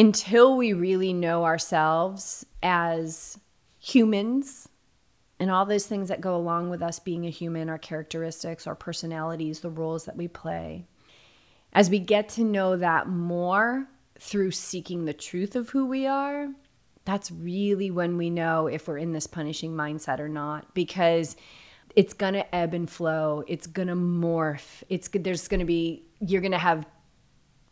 until we really know ourselves as humans and all those things that go along with us being a human, our characteristics, our personalities, the roles that we play. As we get to know that more through seeking the truth of who we are, that's really when we know if we're in this punishing mindset or not because it's going to ebb and flow it's going to morph it's there's going to be you're going to have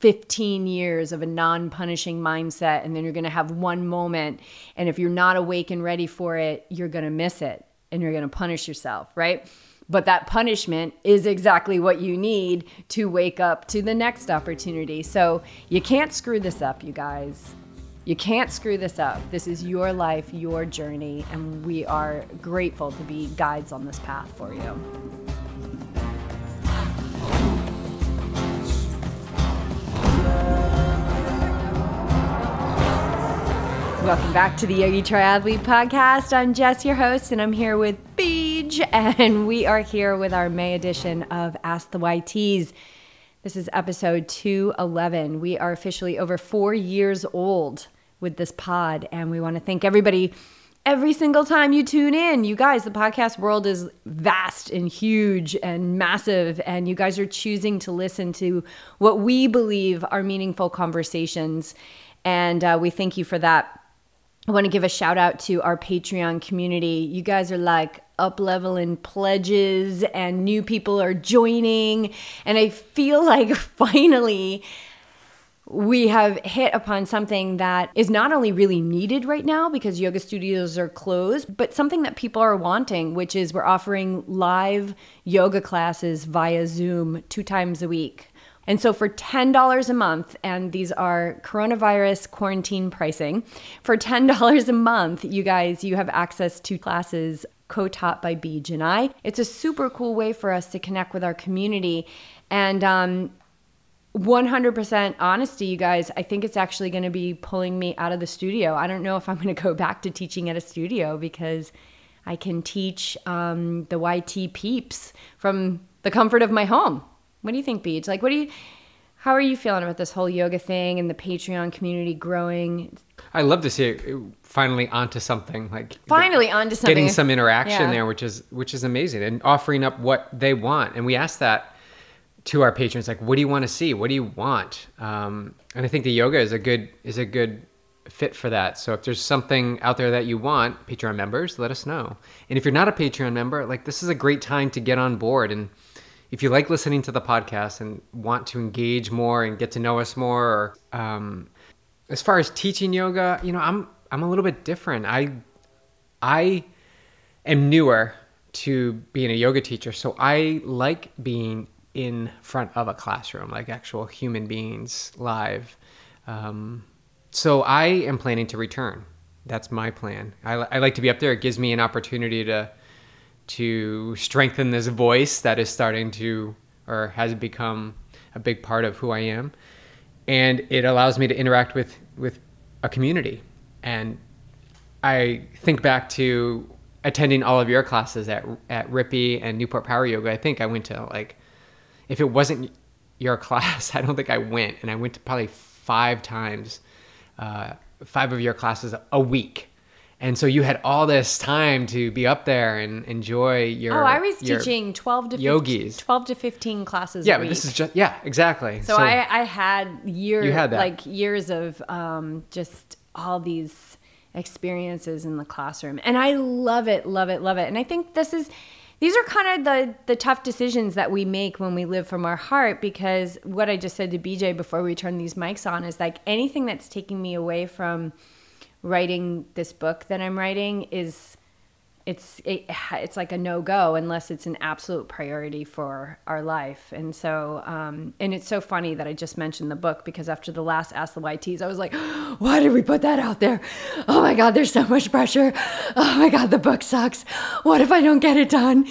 15 years of a non-punishing mindset and then you're going to have one moment and if you're not awake and ready for it you're going to miss it and you're going to punish yourself right but that punishment is exactly what you need to wake up to the next opportunity so you can't screw this up you guys you can't screw this up. This is your life, your journey, and we are grateful to be guides on this path for you. Welcome back to the Yogi Triathlete Podcast. I'm Jess, your host, and I'm here with Beej, and we are here with our May edition of Ask the YTs. This is episode 211. We are officially over four years old with this pod. And we want to thank everybody every single time you tune in. You guys, the podcast world is vast and huge and massive, and you guys are choosing to listen to what we believe are meaningful conversations. And uh, we thank you for that. I want to give a shout out to our Patreon community. You guys are like up leveling pledges, and new people are joining. And I feel like finally, we have hit upon something that is not only really needed right now because yoga studios are closed, but something that people are wanting, which is we're offering live yoga classes via Zoom two times a week. And so for $10 a month, and these are coronavirus quarantine pricing, for $10 a month, you guys, you have access to classes co-taught by Beej and I. It's a super cool way for us to connect with our community. And um, 100% honesty, you guys, I think it's actually going to be pulling me out of the studio. I don't know if I'm going to go back to teaching at a studio because I can teach um, the YT peeps from the comfort of my home. What do you think, Beej? Like, what do you, how are you feeling about this whole yoga thing and the Patreon community growing? I love to see it finally onto something like finally onto something, getting some interaction yeah. there, which is which is amazing, and offering up what they want. And we ask that to our patrons like what do you want to see what do you want um, and i think the yoga is a good is a good fit for that so if there's something out there that you want patreon members let us know and if you're not a patreon member like this is a great time to get on board and if you like listening to the podcast and want to engage more and get to know us more or um, as far as teaching yoga you know i'm i'm a little bit different i i am newer to being a yoga teacher so i like being in front of a classroom, like actual human beings live. Um, so I am planning to return. That's my plan. I, I like to be up there. It gives me an opportunity to to strengthen this voice that is starting to or has become a big part of who I am, and it allows me to interact with with a community. And I think back to attending all of your classes at at Rippy and Newport Power Yoga. I think I went to like if it wasn't your class, I don't think I went, and I went to probably five times, uh, five of your classes a week. And so you had all this time to be up there and enjoy your. Oh, I was teaching twelve to 15, twelve to fifteen classes. Yeah, but this is just yeah, exactly. So, so I, I had years, you had that. like years of um, just all these experiences in the classroom, and I love it, love it, love it. And I think this is these are kind of the the tough decisions that we make when we live from our heart because what I just said to BJ before we turn these mics on is like anything that's taking me away from writing this book that I'm writing is it's it, it's like a no go unless it's an absolute priority for our life. And so, um, and it's so funny that I just mentioned the book because after the last Ask the YTs, I was like, why did we put that out there? Oh my God, there's so much pressure. Oh my God, the book sucks. What if I don't get it done?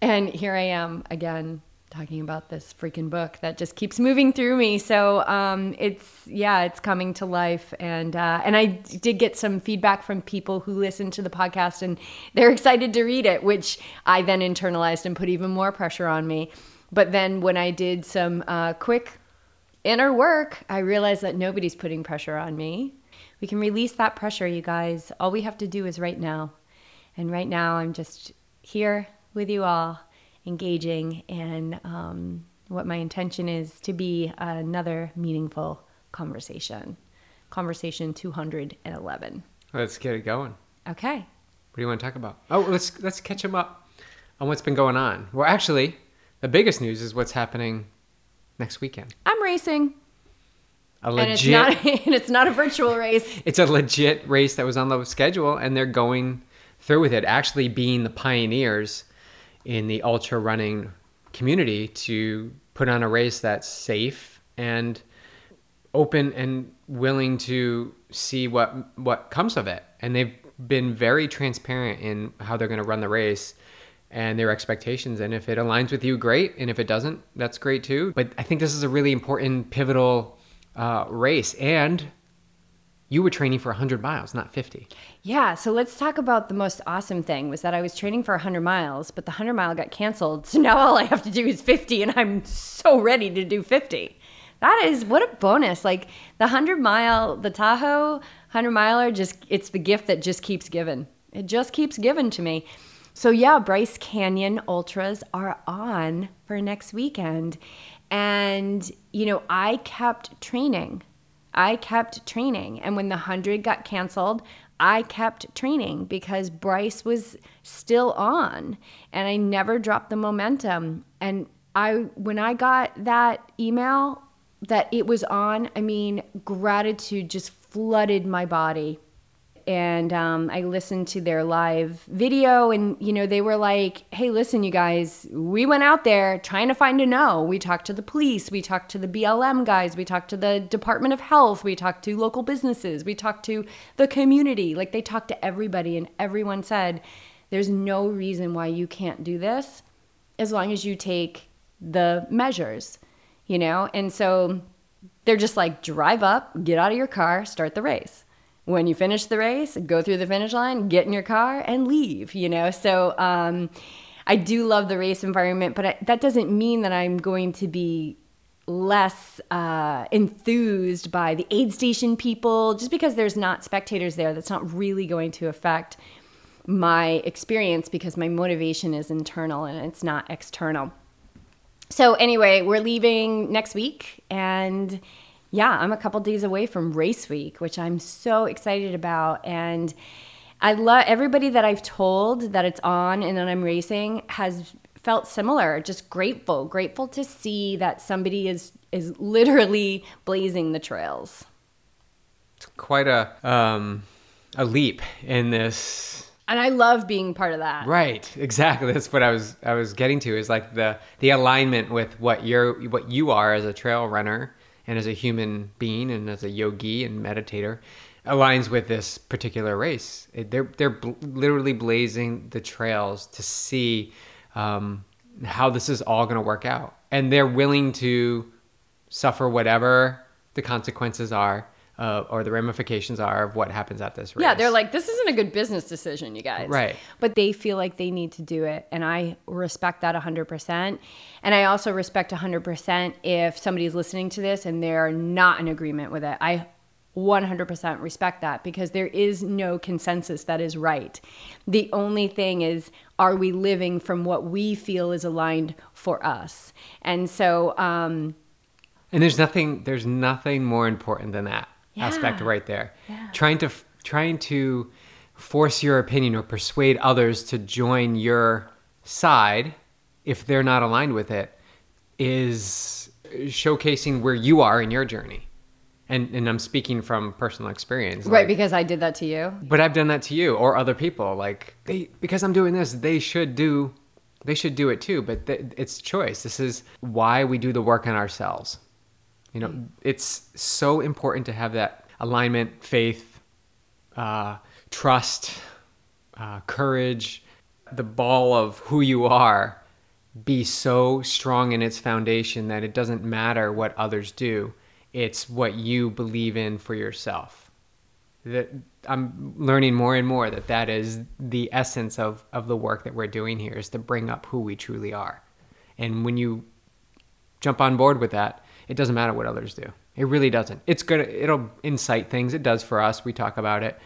And here I am again talking about this freaking book that just keeps moving through me. So um, it's yeah, it's coming to life, and uh, and I did get some feedback from people who listen to the podcast, and they're excited to read it, which I then internalized and put even more pressure on me. But then when I did some uh, quick inner work, I realized that nobody's putting pressure on me. We can release that pressure, you guys. All we have to do is right now. And right now, I'm just here with you all, engaging, and um, what my intention is to be another meaningful conversation. Conversation 211. Let's get it going. Okay. What do you want to talk about? Oh, let's let's catch them up on what's been going on. Well, actually, the biggest news is what's happening next weekend. I'm racing. A And it's legit, not and it's not a virtual race. it's a legit race that was on the schedule, and they're going through with it. Actually, being the pioneers in the ultra running community to put on a race that's safe and open and willing to see what what comes of it. And they've been very transparent in how they're going to run the race and their expectations. And if it aligns with you, great. And if it doesn't, that's great too. But I think this is a really important, pivotal uh, race. And you were training for 100 miles, not 50. Yeah, so let's talk about the most awesome thing was that I was training for 100 miles, but the 100 mile got canceled. So now all I have to do is 50 and I'm so ready to do 50. That is what a bonus. Like the 100 mile, the Tahoe 100 miler just it's the gift that just keeps giving. It just keeps giving to me. So yeah, Bryce Canyon Ultras are on for next weekend. And you know, I kept training. I kept training. And when the 100 got canceled, I kept training because Bryce was still on and I never dropped the momentum. And I when I got that email that it was on, I mean, gratitude just flooded my body and um, I listened to their live video, and you know they were like, "Hey, listen, you guys, we went out there trying to find a no. We talked to the police, we talked to the BLM guys, we talked to the Department of Health, we talked to local businesses, we talked to the community. Like they talked to everybody, and everyone said, "There's no reason why you can't do this, as long as you take the measures." You know, and so they're just like, drive up, get out of your car, start the race when you finish the race, go through the finish line, get in your car, and leave. You know, so um, I do love the race environment, but I, that doesn't mean that I'm going to be less uh, enthused by the aid station people. Just because there's not spectators there, that's not really going to affect my experience because my motivation is internal and it's not external. So anyway, we're leaving next week and yeah, I'm a couple days away from race week, which I'm so excited about. And I love everybody that I've told that it's on and that I'm racing has felt similar, just grateful, grateful to see that somebody is is literally blazing the trails. It's quite a um, a leap in this And I love being part of that. Right, exactly. That's what I was I was getting to is like the the alignment with what you're what you are as a trail runner and as a human being and as a yogi and meditator aligns with this particular race. They're they're bl- literally blazing the trails to see um, how this is all going to work out, and they're willing to suffer whatever the consequences are. Uh, or the ramifications are of what happens at this race. Yeah, they're like, this isn't a good business decision, you guys. Right. But they feel like they need to do it. And I respect that 100%. And I also respect 100% if somebody's listening to this and they're not in agreement with it. I 100% respect that because there is no consensus that is right. The only thing is, are we living from what we feel is aligned for us? And so, um, And there's nothing there's nothing more important than that aspect right there. Yeah. Trying to trying to force your opinion or persuade others to join your side if they're not aligned with it is showcasing where you are in your journey. And and I'm speaking from personal experience. right, like- because I did that to you. but I've done that to you or other people. Like they, because I'm doing this, they should do, they should do it too. But th- it's choice. This is why we do the work on ourselves. You know, it's so important to have that alignment, faith, uh, trust, uh, courage, the ball of who you are be so strong in its foundation that it doesn't matter what others do. It's what you believe in for yourself that I'm learning more and more that that is the essence of, of the work that we're doing here is to bring up who we truly are. And when you jump on board with that, it doesn't matter what others do. It really doesn't. It's gonna it'll incite things. It does for us. We talk about it,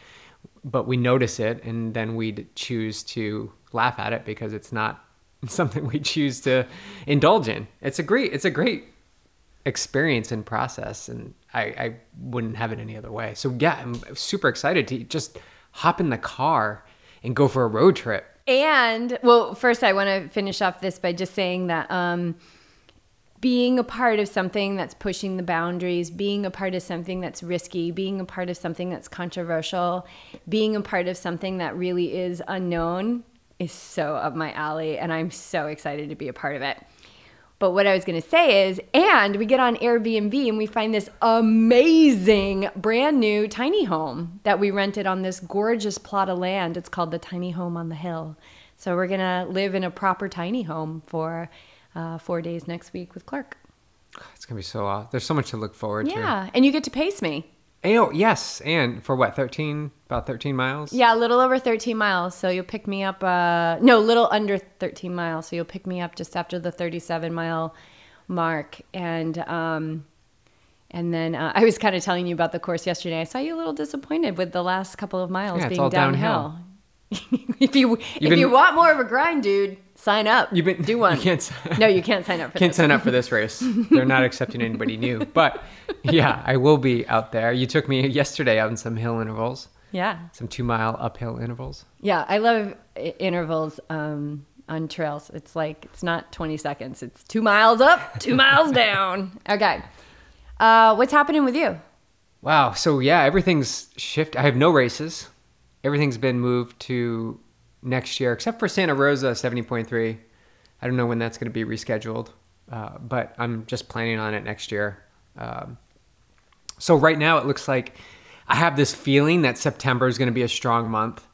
but we notice it, and then we choose to laugh at it because it's not something we choose to indulge in. It's a great it's a great experience and process, and I, I wouldn't have it any other way. So yeah, I'm super excited to just hop in the car and go for a road trip. And well, first I want to finish off this by just saying that um, being a part of something that's pushing the boundaries, being a part of something that's risky, being a part of something that's controversial, being a part of something that really is unknown is so up my alley, and I'm so excited to be a part of it. But what I was to say is, and we get on Airbnb and we find this amazing brand new tiny home that we rented on this gorgeous plot of land. It's called the Tiny Home on the Hill. So we're to live in a proper tiny home for uh, four days next week with Clark. It's gonna be so awesome. There's so much to look forward to. Yeah, and you get to pace me. Oh yes, and for what? Thirteen, about thirteen miles. Yeah, a little over 13 miles. So you'll pick me up, uh, no, a little under 13 miles. So you'll pick me up just after the 37 mile mark. And, um, and then uh, I was kind of telling you about the course yesterday. I saw you a little disappointed with the last couple of miles Yeah, being all downhill. if you if been- you want more of a grind, dude, sign up. You've been do one. You can't. no, you can't sign up for can't this. sign up for this race. They're not accepting anybody new. But yeah, I will be out there. You took me yesterday on some hill intervals, Yeah, some two mile uphill intervals. yeah. I love intervals um, on trails. It's like it's not 20 seconds. It's two miles up, two miles down. Okay. Uh, what's happening with you? Wow. So yeah, everything's shift. I have no races. Everything's been moved to next year, except for Santa Rosa 70.3. I don't know when that's going to be rescheduled, uh, but I'm just planning on it next year. Um, so right now it looks like I have this feeling that September is going to be a strong month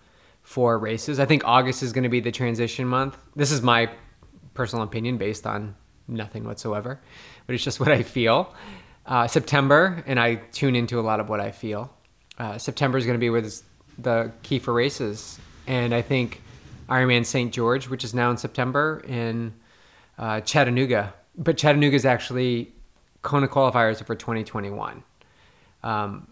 for races. I think August is going to be the transition month. This is my personal opinion based on nothing whatsoever, but it's just what I feel. Uh, September, and I tune into a lot of what I feel. Uh, September is going to be where the key for races, and I think Ironman St. George, which is now in September, in uh, Chattanooga. But Chattanooga is actually Kona qualifiers for 2021. Um,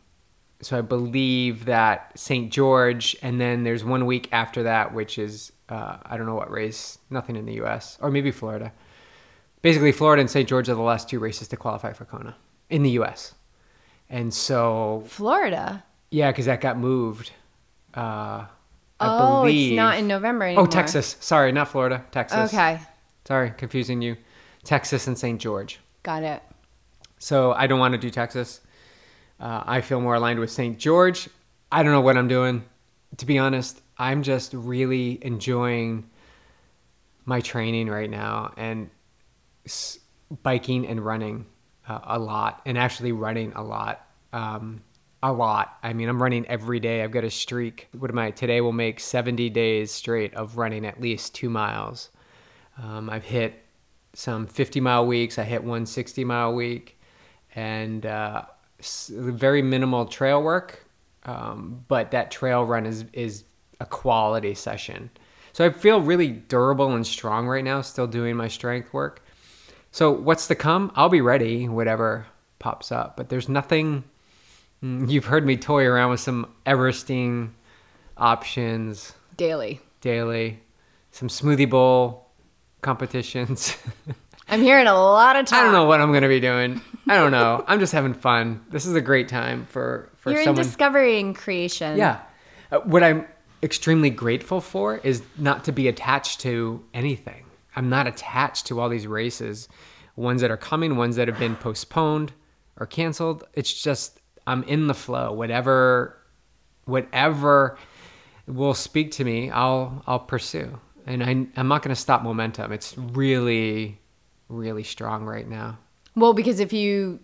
so I believe that St. George, and then there's one week after that, which is uh, I don't know what race, nothing in the U.S. or maybe Florida. Basically, Florida and St. George are the last two races to qualify for Kona in the U.S. And so Florida. yeah, because that got moved. Uh, I oh, believe. it's not in November anymore. Oh, Texas. Sorry, not Florida. Texas. Okay, Sorry, confusing you. Texas and St. George. got it. So I don't want to do Texas. Uh, I feel more aligned with St. George. I don't know what I'm doing. To be honest, I'm just really enjoying my training right now and s- biking and running uh, a lot, and actually running a lot. Um, a lot. I mean, I'm running every day. I've got a streak. What am I? Today will make 70 days straight of running at least two miles. Um, I've hit some 50 mile weeks. I hit one 60 mile week, and uh, very minimal trail work. Um, but that trail run is is a quality session. So I feel really durable and strong right now. Still doing my strength work. So what's to come? I'll be ready. Whatever pops up. But there's nothing. Mm, You've heard me toy around with some Everesting options Daily. daily, some smoothie bowl competitions. I'm hearing a lot of talk. I don't know what I'm gonna be doing. I don't know. I'm just having fun. This is a great time for for You're someone. in discovery and creation. yeah. Uh, what I'm extremely grateful for is not to be attached to anything. I'm not attached to all these races, ones that are coming, ones that have been postponed or canceled. It's just I'm in the flow. Whatever, whatever will speak to me, I'll I'll pursue. And I I'm not going to stop momentum. It's really, really strong right now. Well, because if you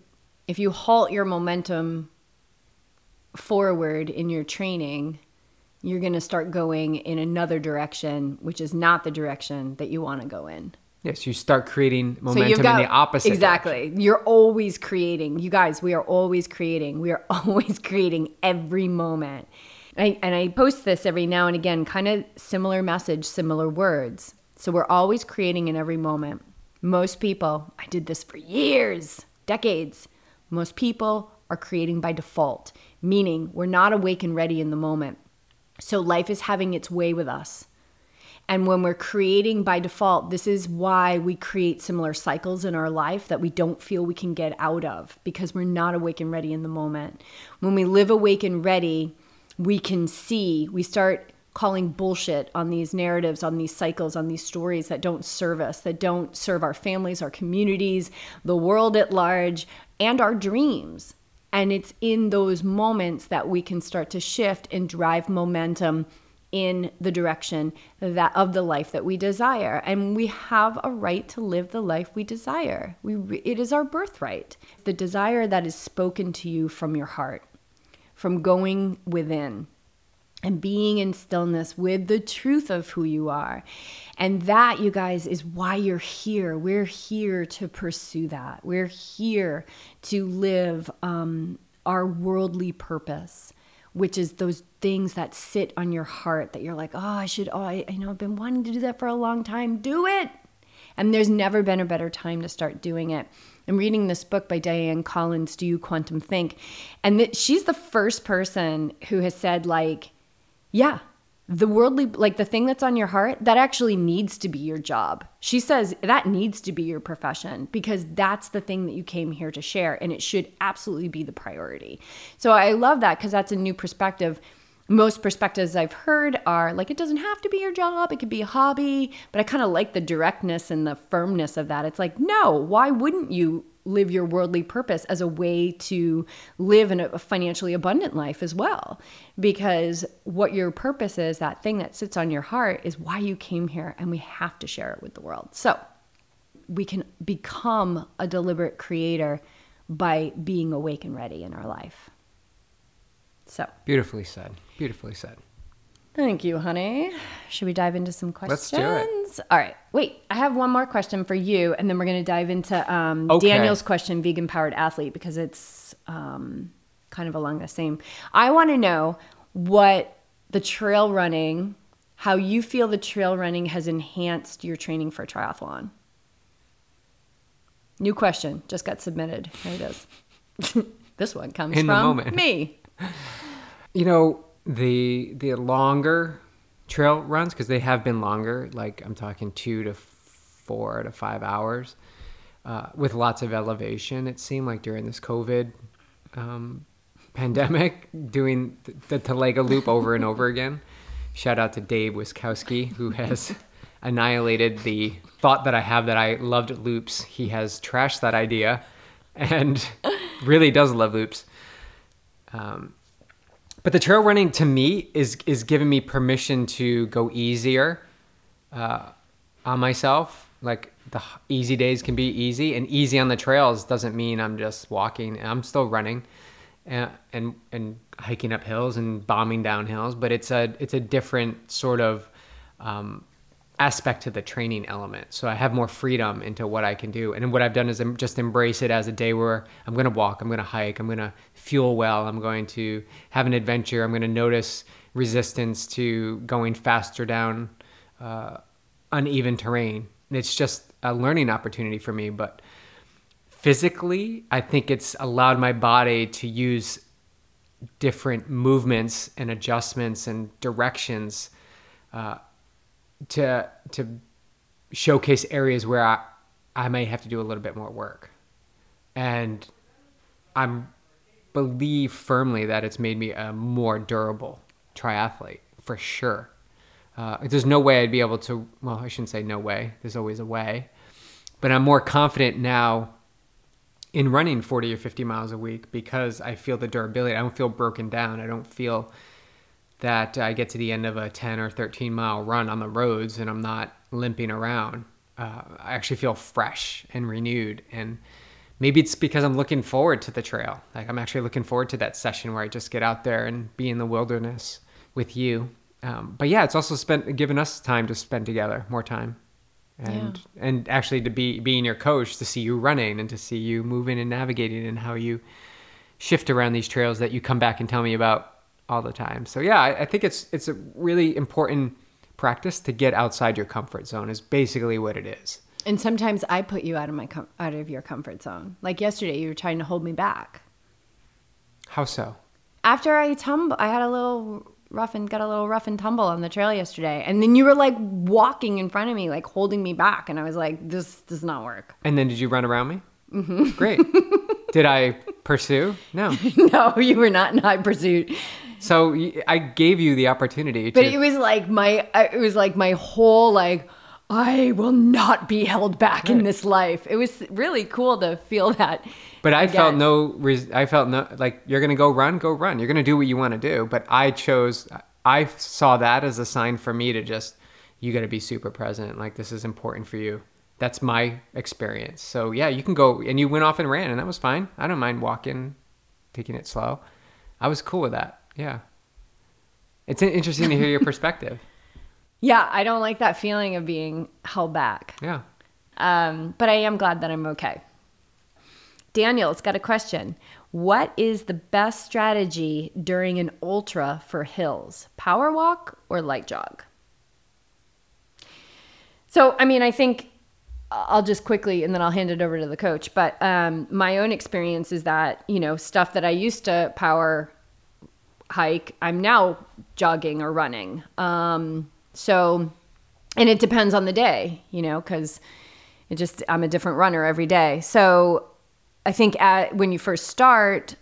if you halt your momentum forward in your training, you're going to start going in another direction, which is not the direction that you want to go in. Yes, you start creating So momentum in the opposite. Exactly. You're always creating. You guys, we are always creating. We are always creating every moment. And I, and I post this every now and again, kind of similar message, similar words. So we're always creating in every moment. Most people, I did this for years, decades. Most people are creating by default, meaning we're not awake and ready in the moment. So life is having its way with us. And when we're creating by default, this is why we create similar cycles in our life that we don't feel we can get out of because we're not awake and ready in the moment. When we live awake and ready, we can see, we start calling bullshit on these narratives, on these cycles, on these stories that don't serve us, that don't serve our families, our communities, the world at large, and our dreams. And it's in those moments that we can start to shift and drive momentum in the direction that of the life that we desire and we have a right to live the life we desire we it is our birthright the desire that is spoken to you from your heart from going within and being in stillness with the truth of who you are. And that, you guys, is why you're here. We're here to pursue that. We're here to live um, our worldly purpose, which is those things that sit on your heart that you're like, oh, I should, oh, I, I know I've been wanting to do that for a long time. Do it. And there's never been a better time to start doing it. I'm reading this book by Dianne Collins, Do You Quantum Think? And that she's the first person who has said, like, yeah, the worldly, like the thing that's on your heart, that actually needs to be your job. She says that needs to be your profession because that's the thing that you came here to share and it should absolutely be the priority. So I love that because that's a new perspective. Most perspectives I've heard are like, it doesn't have to be your job, it could be a hobby. But I kind of like the directness and the firmness of that. It's like, no, why wouldn't you live your worldly purpose as a way to live in a financially abundant life as well. Because what your purpose is, that thing that sits on your heart, is why you came here, and we have to share it with the world. So we can become a deliberate creator by being awake and ready in our life. So beautifully said. Beautifully said. Thank you, honey. Should we dive into some questions? Let's do it. All right. Wait, I have one more question for you, and then we're going to dive into um, Okay. Daniel's question, vegan powered athlete, because it's um, kind of along the same. I want to know what the trail running, how you feel the trail running has enhanced your training for triathlon. New question just got submitted. There it is. this one comes In from me. You know the the longer trail runs because they have been longer. Like I'm talking two to four to five hours uh, with lots of elevation. It seemed like during this COVID um, pandemic, doing the, the Talega loop over and over again. Shout out to Dave Wiskowski who has annihilated the thought that I have that I loved loops. He has trashed that idea and really does love loops. Um, but the trail running to me is is giving me permission to go easier uh, on myself. Like the easy days can be easy, and easy on the trails doesn't mean I'm just walking. I'm still running, and and, and hiking up hills and bombing down hills. But it's a it's a different sort of um, aspect to the training element. So I have more freedom into what I can do. And what I've done is just embrace it as a day where I'm going to walk, I'm going to hike, I'm going to fuel well, I'm going to have an adventure, I'm going to notice resistance to going faster down uh, uneven terrain. And it's just a learning opportunity for me. But physically, I think it's allowed my body to use different movements and adjustments and directions uh, to to showcase areas where I, I may have to do a little bit more work. And I'm believe firmly that it's made me a more durable triathlete for sure. Uh, there's no way I'd be able to. Well, I shouldn't say no way. There's always a way, but I'm more confident now in running 40 or 50 miles a week because I feel the durability. I don't feel broken down. I don't feel that I get to the end of a 10 or 13 mile run on the roads and I'm not limping around. Uh, I actually feel fresh and renewed. And maybe it's because I'm looking forward to the trail. Like I'm actually looking forward to that session where I just get out there and be in the wilderness with you. Um, but yeah, it's also spent given us time to spend together, more time, and and actually to be being your coach to see you running and to see you moving and navigating and how you shift around these trails that you come back and tell me about all the time. So yeah, I, I think it's it's a really important practice to get outside your comfort zone. Is basically what it is. And sometimes I put you out of my com- out of your comfort zone. Like yesterday, you were trying to hold me back. How so? After I tumble, I had a little rough and got a little rough and tumble on the trail yesterday, and then you were like walking in front of me, like holding me back, and I was like, "This does not work." And then did you run around me? Mm-hmm. Great. did I pursue? No. no, you were not in high pursuit. So I gave you the opportunity to. But it was like my, it was like my whole like, I will not be held back in this life. It was really cool to feel that. But I felt no. Res- I felt no. Like you're gonna go run, go run. You're gonna do what you want to do. But I chose. I saw that as a sign for me to just. You got to be super present. Like this is important for you. That's my experience. So yeah, you can go and you went off and ran, and that was fine. I don't mind walking, taking it slow. I was cool with that. Yeah. It's interesting to hear your perspective. Yeah, I don't like that feeling of being held back. Yeah. Um, but I am glad that I'm okay. Daniel's got a question. What is the best strategy during an ultra for hills? Power walk or light jog? So, I mean, I think I'll just quickly and then I'll hand it over to the coach. But um, my own experience is that, you know, stuff that I used to power hike, I'm now jogging or running. Um, so, and it depends on the day, you know, because it just, I'm a different runner every day. So I think at, when you first start,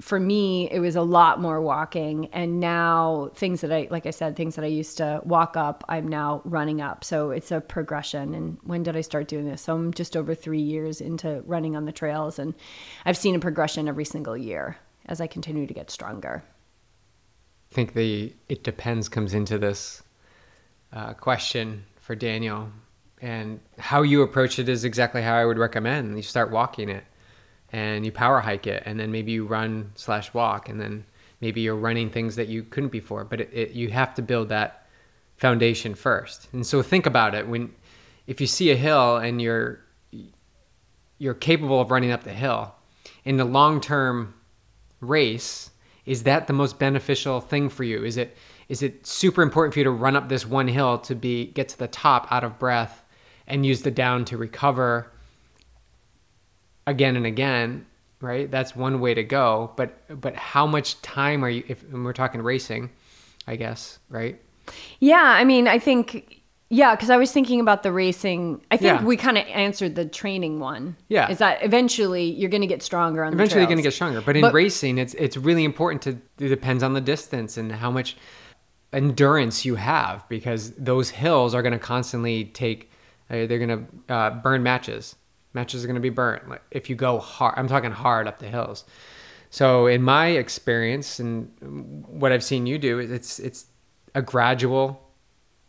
for me, it was a lot more walking. And now things that I, like I said, things that I used to walk up, I'm now running up. So it's a progression. And when did I start doing this? So I'm just over three years into running on the trails. And I've seen a progression every single year as I continue to get stronger. Think the it depends comes into this uh, question for Daniel, and how you approach it is exactly how I would recommend. You start walking it, and you power hike it, and then maybe you run slash walk, and then maybe you're running things that you couldn't before. But it, it, you have to build that foundation first. And so think about it when if you see a hill and you're you're capable of running up the hill in the long term race is that the most beneficial thing for you? Is it is it super important for you to run up this one hill to be get to the top out of breath and use the down to recover again and again right? That's one way to go. But but how much time are you if we're talking racing i guess right? Yeah, I mean, I think yeah, because I was thinking about the racing. I think Yeah. we kind of answered the training one. Yeah. is that eventually you're going to get stronger on eventually the you're going to get stronger but in But- racing it's it's really important to it depends on the distance and how much endurance you have because those hills are going to constantly take uh, they're going to uh, burn matches matches are going to be burnt like if you go hard i'm talking hard up the hills so in my experience and what i've seen you do it's it's a gradual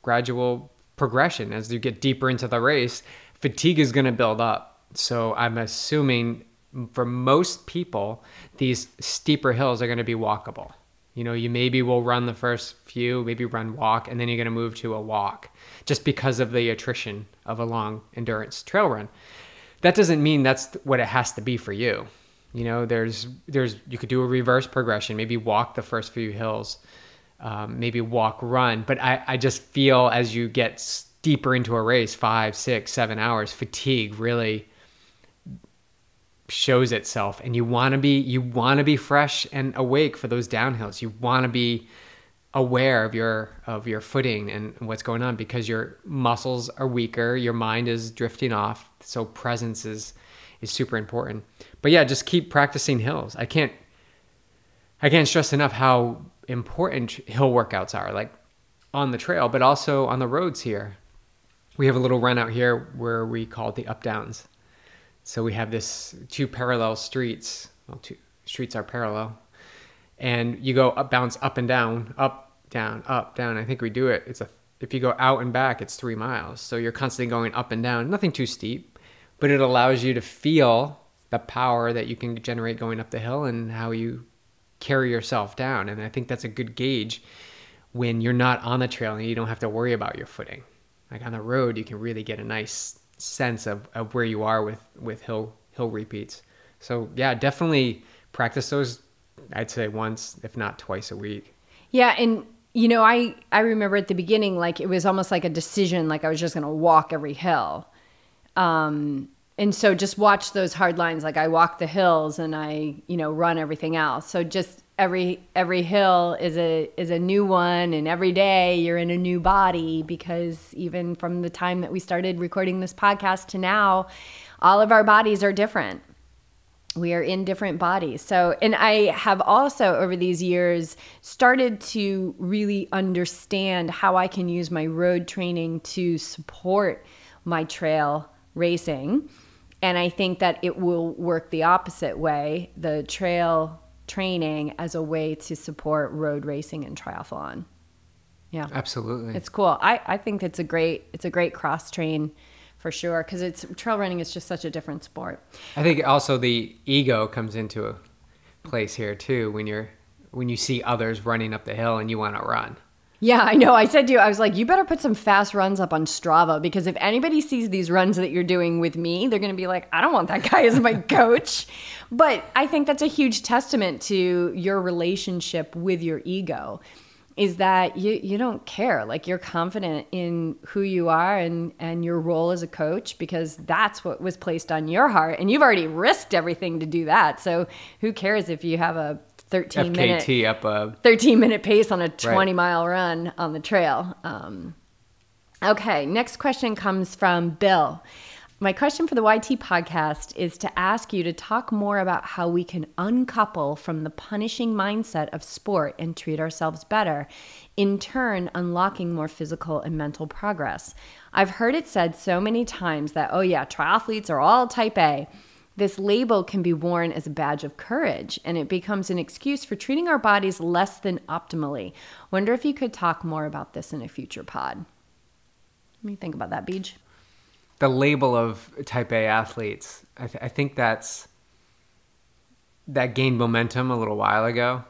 gradual progression. As you get deeper into the race fatigue is going to build up. So i'm assuming for most people these steeper hills are going to be walkable. You know you maybe will run the first few maybe run walk and then you're going to move to a walk just because of the attrition of a long endurance trail run. That doesn't mean that's what it has to be for you. You know there's there's you could do a reverse progression maybe walk the first few hills um, maybe walk run. But I, I just feel as you get deeper into a race five six seven hours fatigue really shows itself. And you want to be you want to be fresh and awake for those downhills. You want to be aware of your of your footing and what's going on because your muscles are weaker your mind is drifting off. So presence is is super important. But yeah just keep practicing hills. I can't i can't stress enough how important hill workouts are like on the trail but also on the roads here we have a little run out here where we call it the up downs so we have this two parallel streets. Well, two streets are parallel, and you go up, bounce up and down, up, down, up, down. I think we do it. It's a if you go out and back, it's three miles. So you're constantly going up and down. Nothing too steep, but it allows you to feel the power that you can generate going up the hill and how you carry yourself down. And I think that's a good gauge when you're not on the trail and you don't have to worry about your footing. Like on the road, you can really get a nice sense of, of where you are with, with hill hill repeats. So yeah, definitely practice those. I'd say once, if not twice a week. Yeah, and you know, I I remember at the beginning like it was almost like a decision like I was just going to walk every hill. Um, and so just watch those hard lines. Like I walk the hills and I, you know, run everything else. So just every every hill is a is a new one and every day you're in a new body because even from the time that we started recording this podcast to now all of our bodies are different we are in different bodies. So, and I have also over these years started to really understand how I can use my road training to support my trail racing. And I think that it will work the opposite way the trail training as a way to support road racing and triathlon. Yeah. Absolutely. It's cool. I, I think it's a great it's a great cross train for sure because it's trail running is just such a different sport. I think also the ego comes into a place here too when you're when you see others running up the hill and you want to run. Yeah, I know. I said to you, I was like, you better put some fast runs up on Strava because if anybody sees these runs that you're doing with me, they're going to be like, I don't want that guy as my coach. But I think that's a huge testament to your relationship with your ego is that you you don't care like you're confident in who you are and and your role as a coach because that's what was placed on your heart and you've already risked everything to do that so who cares if you have a 13 FKT minute up a 13 minute pace on a 20 Right. mile run on the trail um, okay next question comes from bill my question for the YT podcast is to ask you to talk more about how we can uncouple from the punishing mindset of sport and treat ourselves better, in turn, unlocking more physical and mental progress. I've heard it said so many times that, oh, yeah, triathletes are all type A. This label can be worn as a badge of courage, and it becomes an excuse for treating our bodies less than optimally. Wonder if you could talk more about this in a future pod. What do you think about that, Beej? the label of type A athletes. I, th- I think that's that gained momentum a little while ago,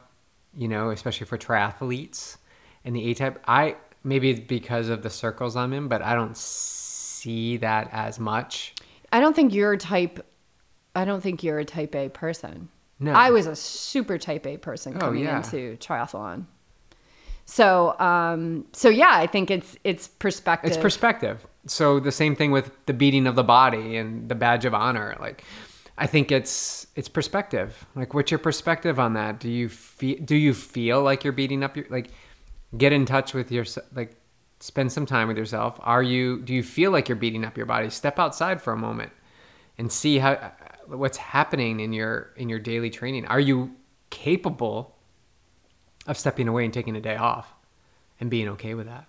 you know, especially for triathletes and the A type. I maybe it's because of the circles I'm in, but I don't see that as much. I don't think you're type. I don't think you're a type A person. No. I was a super type A person Oh, coming yeah. into triathlon. So, um, so yeah, I think it's it's perspective. It's perspective. So the same thing with the beating of the body and the badge of honor. Like, I think it's it's perspective. Like, what's your perspective on that? Do you feel do you feel like you're beating up your like? Get in touch with your like. Spend some time with yourself. Are you? Do you feel like you're beating up your body? Step outside for a moment, and see how what's happening in your in your daily training. Are you capable of stepping away and taking a day off, and being okay with that?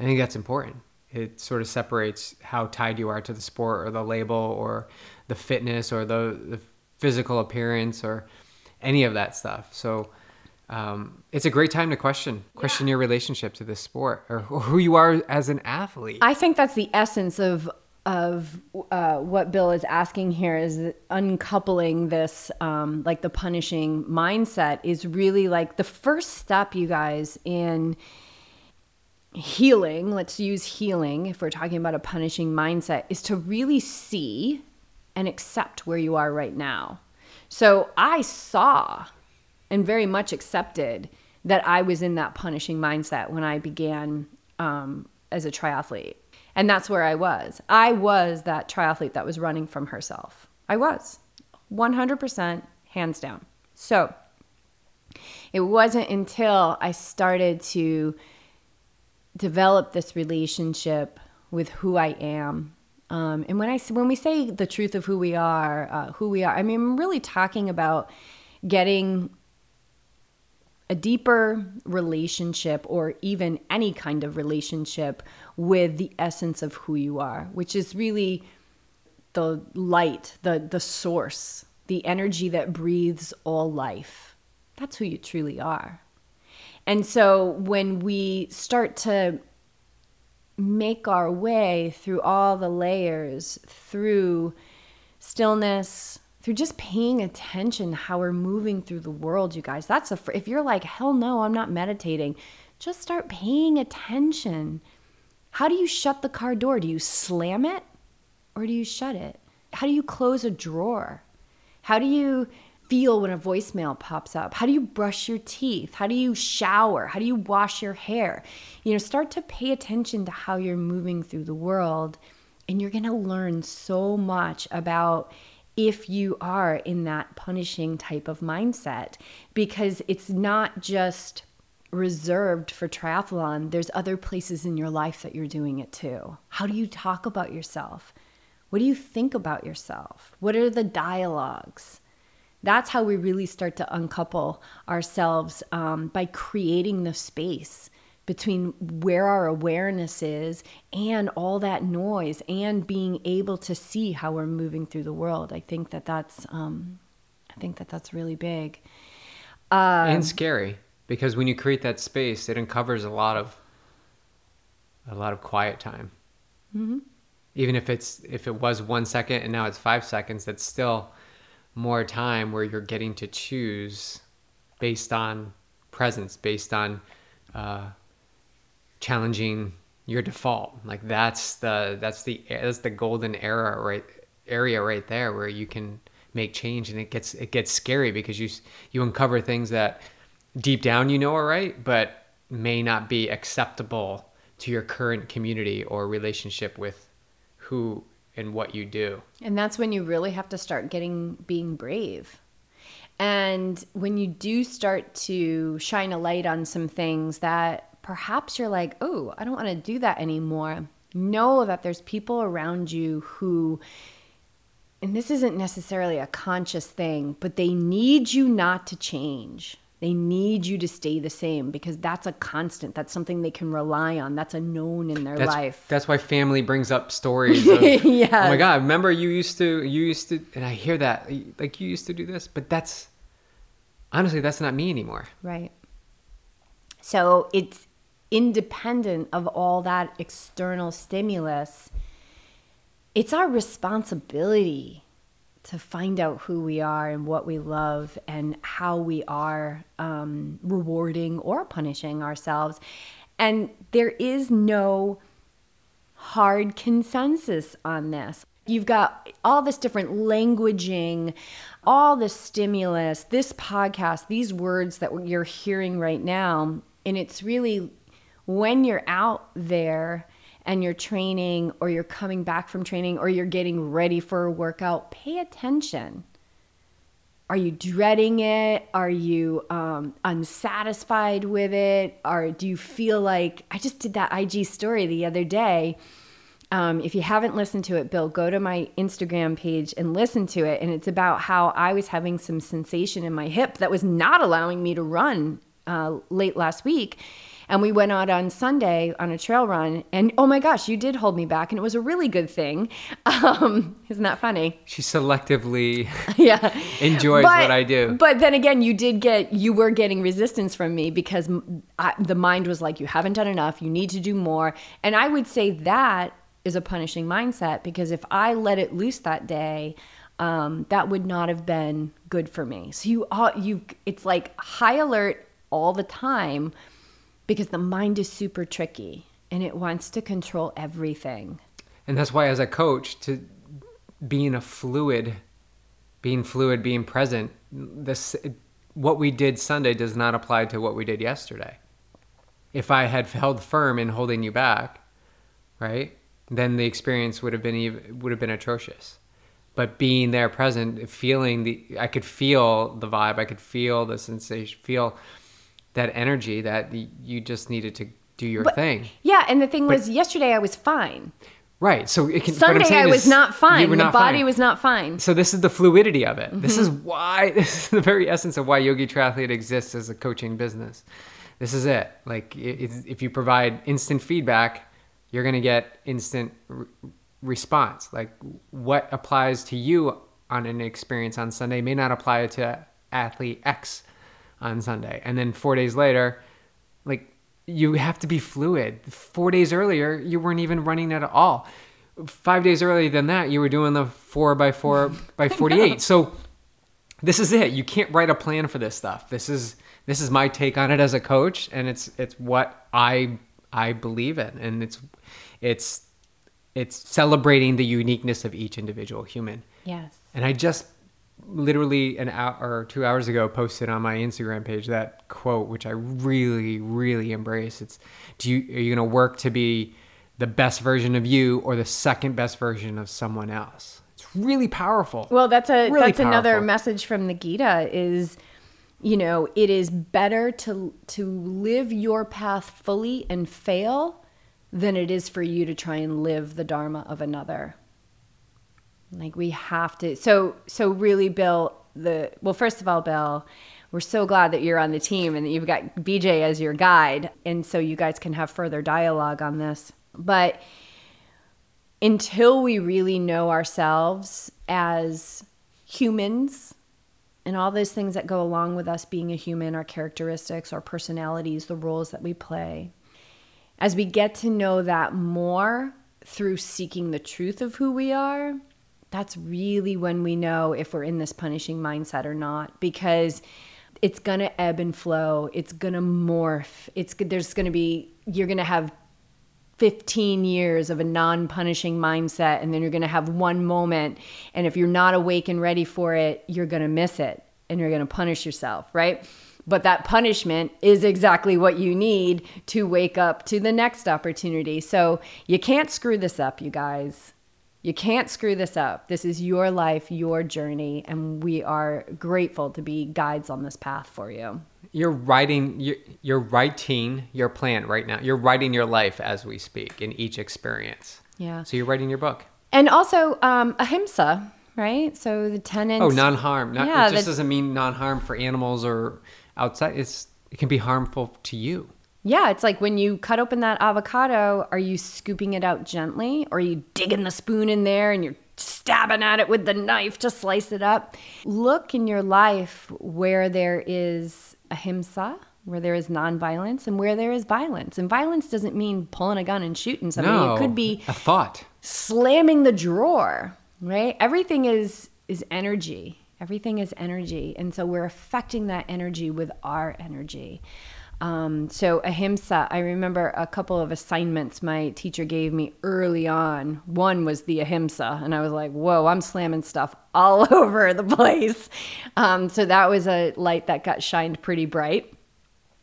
I think that's important. It sort of separates how tied you are to the sport or the label or the fitness or the, the physical appearance or any of that stuff. So um, it's a great time to question question your relationship to this sport or who you are as an athlete. I think that's the essence of of uh, what Bill is asking here is uncoupling this, um, like the punishing mindset, is really like the first step, you guys, in healing. Let's use healing if we're talking about a punishing mindset, is to really see and accept where you are right now. So I saw and very much accepted that I was in that punishing mindset when I began um, as a triathlete. And that's where I was. I was that triathlete that was running from herself. I was 100% hands down. So it wasn't until I started to develop this relationship with who I am. Um, and when I when we say the truth of who we are, uh, who we are, I mean I'm really talking about getting a deeper relationship or even any kind of relationship with the essence of who you are, which is really the light, the the source, the energy that breathes all life. That's who you truly are. And so when we start to make our way through all the layers, through stillness, through just paying attention how we're moving through the world, you guys. That's a if you're like, "Hell no, I'm not meditating." Just start paying attention. How do you shut the car door? Do you slam it or do you shut it? How do you close a drawer? How do you feel when a voicemail pops up? How do you brush your teeth? How do you shower? How do you wash your hair? You know, start to pay attention to how you're moving through the world And you're going to learn so much about if you are in that punishing type of mindset because it's not just reserved for triathlon. There's other places in your life that you're doing it too. How do you talk about yourself? What do you think about yourself? What are the dialogues? That's how we really start to uncouple ourselves um, by creating the space between where our awareness is and all that noise and being able to see how we're moving through the world. I think that that's, um, I think that that's really big. Um, and scary because when you create that space, it uncovers a lot of, a lot of quiet time. Mm-hmm. Even if it's, if it was one second and now it's five seconds, that's still more time where you're getting to choose based on presence, based on, uh, challenging your default. Like that's the that's the that's the golden era right area right there where you can make change and it gets it gets scary because you you uncover things that deep down you know are right but may not be acceptable to your current community or relationship with who and what you do. And that's when you really have to start getting being brave. And when you do start to shine a light on some things that perhaps you're like, oh, I don't want to do that anymore. Know that there's people around you who, and this isn't necessarily a conscious thing, but they need you not to change. They need you to stay the same because that's a constant. That's something they can rely on. That's a known in their that's, life. That's why family brings up stories. yeah. Oh my God! Remember you used to, you used to, and I hear that like you used to do this, but that's honestly that's not me anymore. Right. So it's independent of all that external stimulus, it's our responsibility to find out who we are and what we love and how we are um, rewarding or punishing ourselves. And there is no hard consensus on this. You've got all this different languaging, all the stimulus, this podcast, these words that you're hearing right now. And it's really when you're out there and you're training or you're coming back from training or you're getting ready for a workout, pay attention. Are you dreading it? Are you um, unsatisfied with it? Or do you feel like I just did that IG story the other day? Um, if you haven't listened to it, Bill, go to my Instagram page and listen to it. And it's about how I was having some sensation in my hip that was not allowing me to run uh, late last week. And we went out on Sunday on a trail run, and oh my gosh, you did hold me back, and it was a really good thing. Um, isn't that funny? She selectively yeah enjoys but, what I do. But then again, you did get you were getting resistance from me because I, the mind was like, you haven't done enough, you need to do more, and I would say that is a punishing mindset because if I let it loose that day. Um, that would not have been good for me. So you, all, you, it's like high alert all the time because the mind is super tricky and it wants to control everything. And that's why, as a coach, to being a fluid, being fluid, being present, this what we did Sunday does not apply to what we did yesterday. If I had held firm in holding you back, right, then the experience would have been would have been atrocious. But being there, present, feeling the, I could feel the vibe, I could feel the sensation, feel that energy that you just needed to do your but, thing. Yeah, and the thing but, was, yesterday I was fine. Right. So it can. Sunday I was not fine. The body fine. was not fine. So this is the fluidity of it. Mm-hmm. This is why. This is the very essence of why Yogi Triathlete exists as a coaching business. This is it. Like if you provide instant feedback, you're gonna get instant re- response. Like what applies to you on an experience on Sunday may not apply to athlete X on Sunday. And then four days later, like you have to be fluid. Four days earlier, you weren't even running at all. Five days earlier than that, you were doing the four by four by 48. So this is it. You can't write a plan for this stuff. This is this is my take on it as a coach, and it's it's what I I believe in, and it's it's it's celebrating the uniqueness of each individual human. Yes. And I just literally an hour or two hours ago posted on my Instagram page that quote, which I really, really embrace. It's, do you, are you going to work to be the best version of you or the second best version of someone else. It's really powerful. Well, that's a Really that's another message from the Gita is you know, it is better to to live your path fully and fail than it is for you to try and live the dharma of another. Like we have to so so really Bill the well first of all Bill we're so glad that you're on the team and that you've got BJ as your guide and so you guys can have further dialogue on this. But until we really know ourselves as humans and all those things that go along with us being a human, our characteristics, our personalities, the roles that we play, as we get to know that more through seeking the truth of who we are, that's really when we know if we're in this punishing mindset or not because it's going to ebb and flow. It's going to morph. It's there's going to be you're going to have 15 years of a non-punishing mindset and then you're going to have one moment and if you're not awake and ready for it you're going to miss it and you're going to punish yourself right? But that punishment is exactly what you need to wake up to the next opportunity. So you can't screw this up you guys you can't screw this up. This is your life, your journey, and we are grateful to be guides on this path for you. You're writing you're, you're writing your plan right now. You're writing your life as we speak in each experience. Yeah. So you're writing your book. And also um, ahimsa, right? So the tenant. Oh, non-harm. Not, Yeah, it just the- doesn't mean non-harm for animals or outside. It's it can be harmful to you. Yeah, it's like when you cut open that avocado, are you scooping it out gently or are you digging the spoon in there and you're stabbing at it with the knife to slice it up? Look in your life where there is ahimsa, where there is nonviolence, and where there is violence. And violence doesn't mean pulling a gun and shooting somebody. no, It could be a thought. slamming the drawer, right? Everything is is energy. Everything is energy, and so we're affecting that energy with our energy. Um, so ahimsa, I remember a couple of assignments my teacher gave me early on. One was the ahimsa, and I was like, "Whoa, I'm slamming stuff all over the place." Um, so that was a light that got shined pretty bright,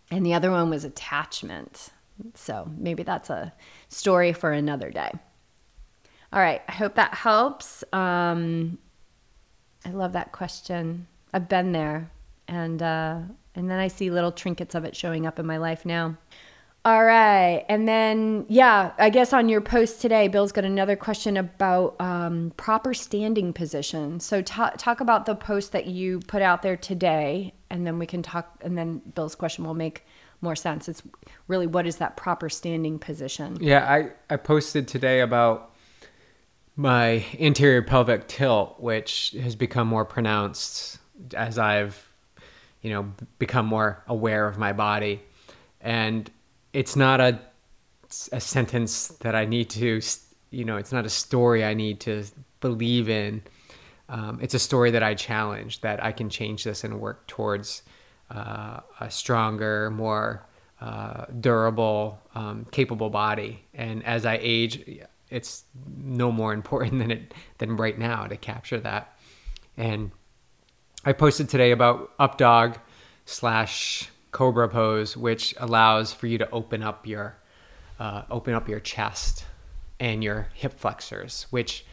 and the other one was attachment. So maybe that's a story for another day. All right. I hope that helps. Um, I love that question. I've been there, and uh, and then I see little trinkets of it showing up in my life now. All right, and then yeah, I guess on your post today, Bill's got another question about um, proper standing position. So ta- talk about the post that you put out there today, and then we can talk. And then Bill's question will make more sense. It's really what is that proper standing position? Yeah, I, I posted today about my anterior pelvic tilt, which has become more pronounced as I've, you know, become more aware of my body. And it's not a, a sentence that I need to, you know, it's not a story I need to believe in. Um, it's a story that I challenge that I can change this and work towards uh, a stronger, more uh, durable, um, capable body. And as I age, it's no more important than it than right now to capture that. And I posted today about up dog slash cobra pose, which allows for you to open up your uh, open up your chest and your hip flexors. Which,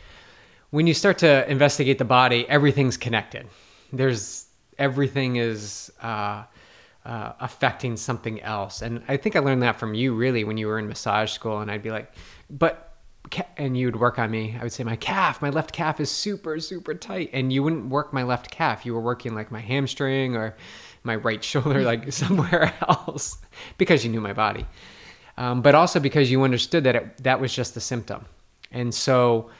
when you start to investigate the body, everything's connected. There's everything is uh, uh, affecting something else, and I think I learned that from you really when you were in massage school, and I'd be like, but and you would work on me. I would say my calf, my left calf is super super tight, and you wouldn't work my left calf. You were working like my hamstring or my right shoulder, like somewhere else, because you knew my body, um, but also because you understood that it, that was just a symptom, and so.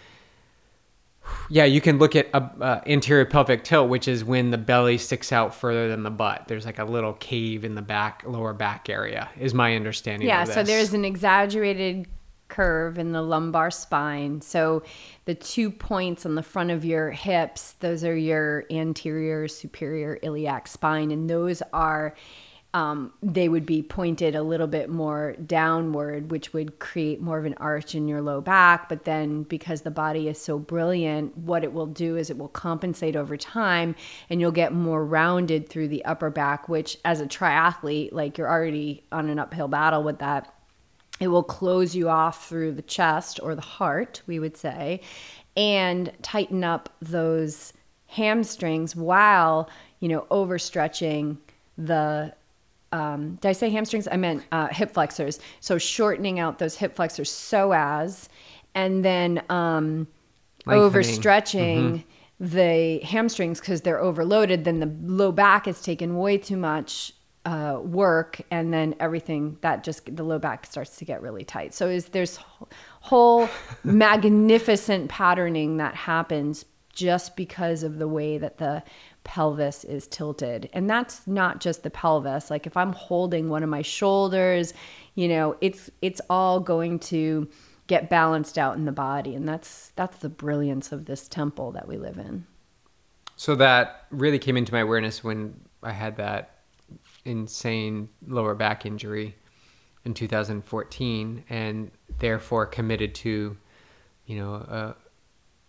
Yeah, you can look at a, uh, anterior pelvic tilt, which is when the belly sticks out further than the butt. There's like a little cave in the back, lower back area, is my understanding. Yeah, so there's an exaggerated curve in the lumbar spine. So the two points on the front of your hips, those are your anterior superior iliac spine, and those are. Um, they would be pointed a little bit more downward, which would create more of an arch in your low back. But then, because the body is so brilliant, what it will do is it will compensate over time and you'll get more rounded through the upper back, which, as a triathlete, like you're already on an uphill battle with that It will close you off through the chest or the heart, we would say, and tighten up those hamstrings while, you know, overstretching the um, did I say hamstrings? I meant uh, hip flexors. So shortening out those hip flexors, so as, and then um, overstretching mm-hmm. the hamstrings because they're overloaded. Then the low back is taken way too much uh, work, and then everything that just the low back starts to get really tight. So is there's whole magnificent patterning that happens just because of the way that the pelvis is tilted. And that's not just the pelvis. Like if I'm holding one of my shoulders, you know, it's it's all going to get balanced out in the body and that's that's the brilliance of this temple that we live in. So that really came into my awareness when I had that insane lower back injury in 2014 and therefore committed to you know a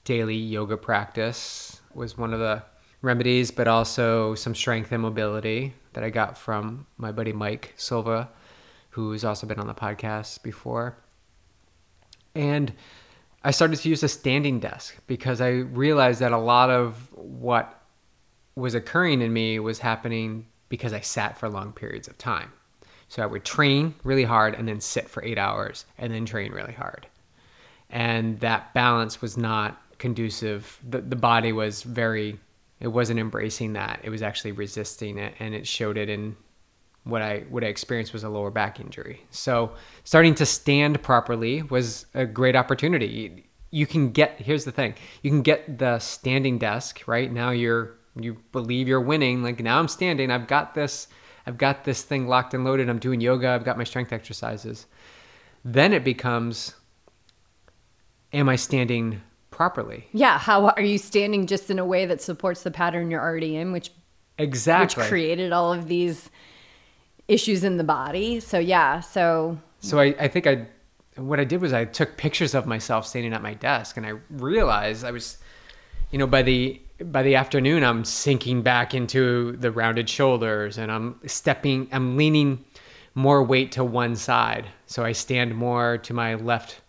daily yoga practice was one of the remedies, but also some strength and mobility that I got from my buddy Mike Silva, who's also been on the podcast before. And I started to use a standing desk because I realized that a lot of what was occurring in me was happening because I sat for long periods of time. So I would train really hard and then sit for eight hours and then train really hard. And that balance was not conducive. The, the body was very it wasn't embracing that. It was actually resisting it, and it showed it in what I what I experienced was a lower back injury. So starting to stand properly was a great opportunity. You can get here's the thing: you can get the standing desk right now. You're you believe you're winning. Like now I'm standing. I've got this. I've got this thing locked and loaded. I'm doing yoga. I've got my strength exercises. Then it becomes, am I standing properly. Yeah. How are you standing just in a way that supports the pattern you're already in, which exactly which created all of these issues in the body. So yeah. So so I, I think I what I did was I took pictures of myself standing at my desk, and I realized I was, you know, by the by the afternoon I'm sinking back into the rounded shoulders, and I'm stepping, I'm leaning more weight to one side, so I stand more to my left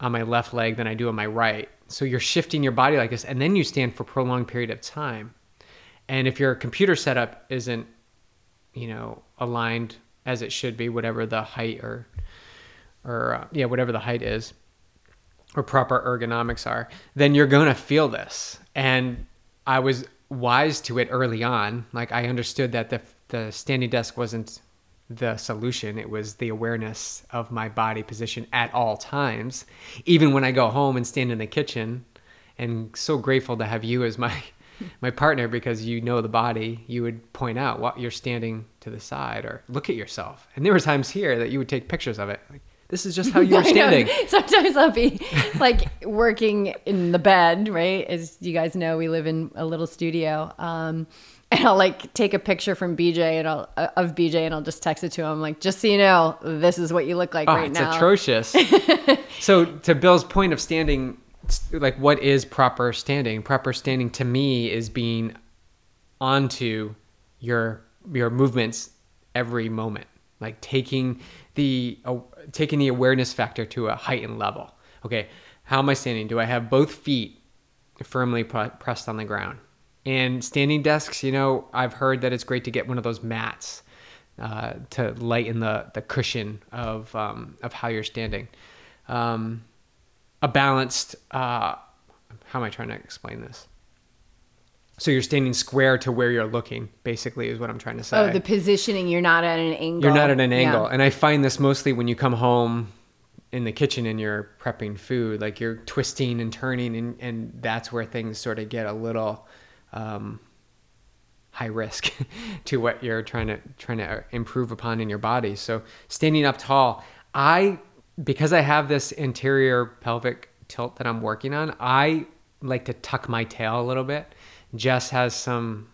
on my left leg than I do on my right. So you're shifting your body like this, and then you stand for a prolonged period of time. And if your computer setup isn't, you know, aligned as it should be, whatever the height or, or uh, yeah, whatever the height is, or proper ergonomics are, then you're gonna feel this. And I was wise to it early on. Like I understood that the the standing desk wasn't the solution. It was the awareness of my body position at all times, even when I go home and stand in the kitchen. And so grateful to have you as my my partner because you know the body. You would point out what you're standing to the side or look at yourself. And there were times here that you would take pictures of it. Like, this is just how you're standing. Sometimes I'll be like working in the bed, right? As you guys know, we live in a little studio. Um, and I'll like take a picture from BJ and I'll uh, of BJ and I'll just text it to him like just so you know this is what you look like oh, right it's now. It's atrocious. so to Bill's point of standing like what is proper standing? Proper standing to me is being onto your your movements every moment. Like taking the uh, taking the awareness factor to a heightened level. Okay, how am I standing? Do I have both feet firmly pressed on the ground? And standing desks, you know, I've heard that it's great to get one of those mats uh, to lighten the, the cushion of, um, of how you're standing. Um, a balanced, uh, how am I trying to explain this? So you're standing square to where you're looking, basically, is what I'm trying to say. Oh, the positioning, you're not at an angle. You're not at an angle. Yeah. And I find this mostly when you come home in the kitchen and you're prepping food, like you're twisting and turning, and, and that's where things sort of get a little um, high risk to what you're trying to trying to improve upon in your body. So standing up tall, I because I have this anterior pelvic tilt that I'm working on, I like to tuck my tail a little bit. Jess has some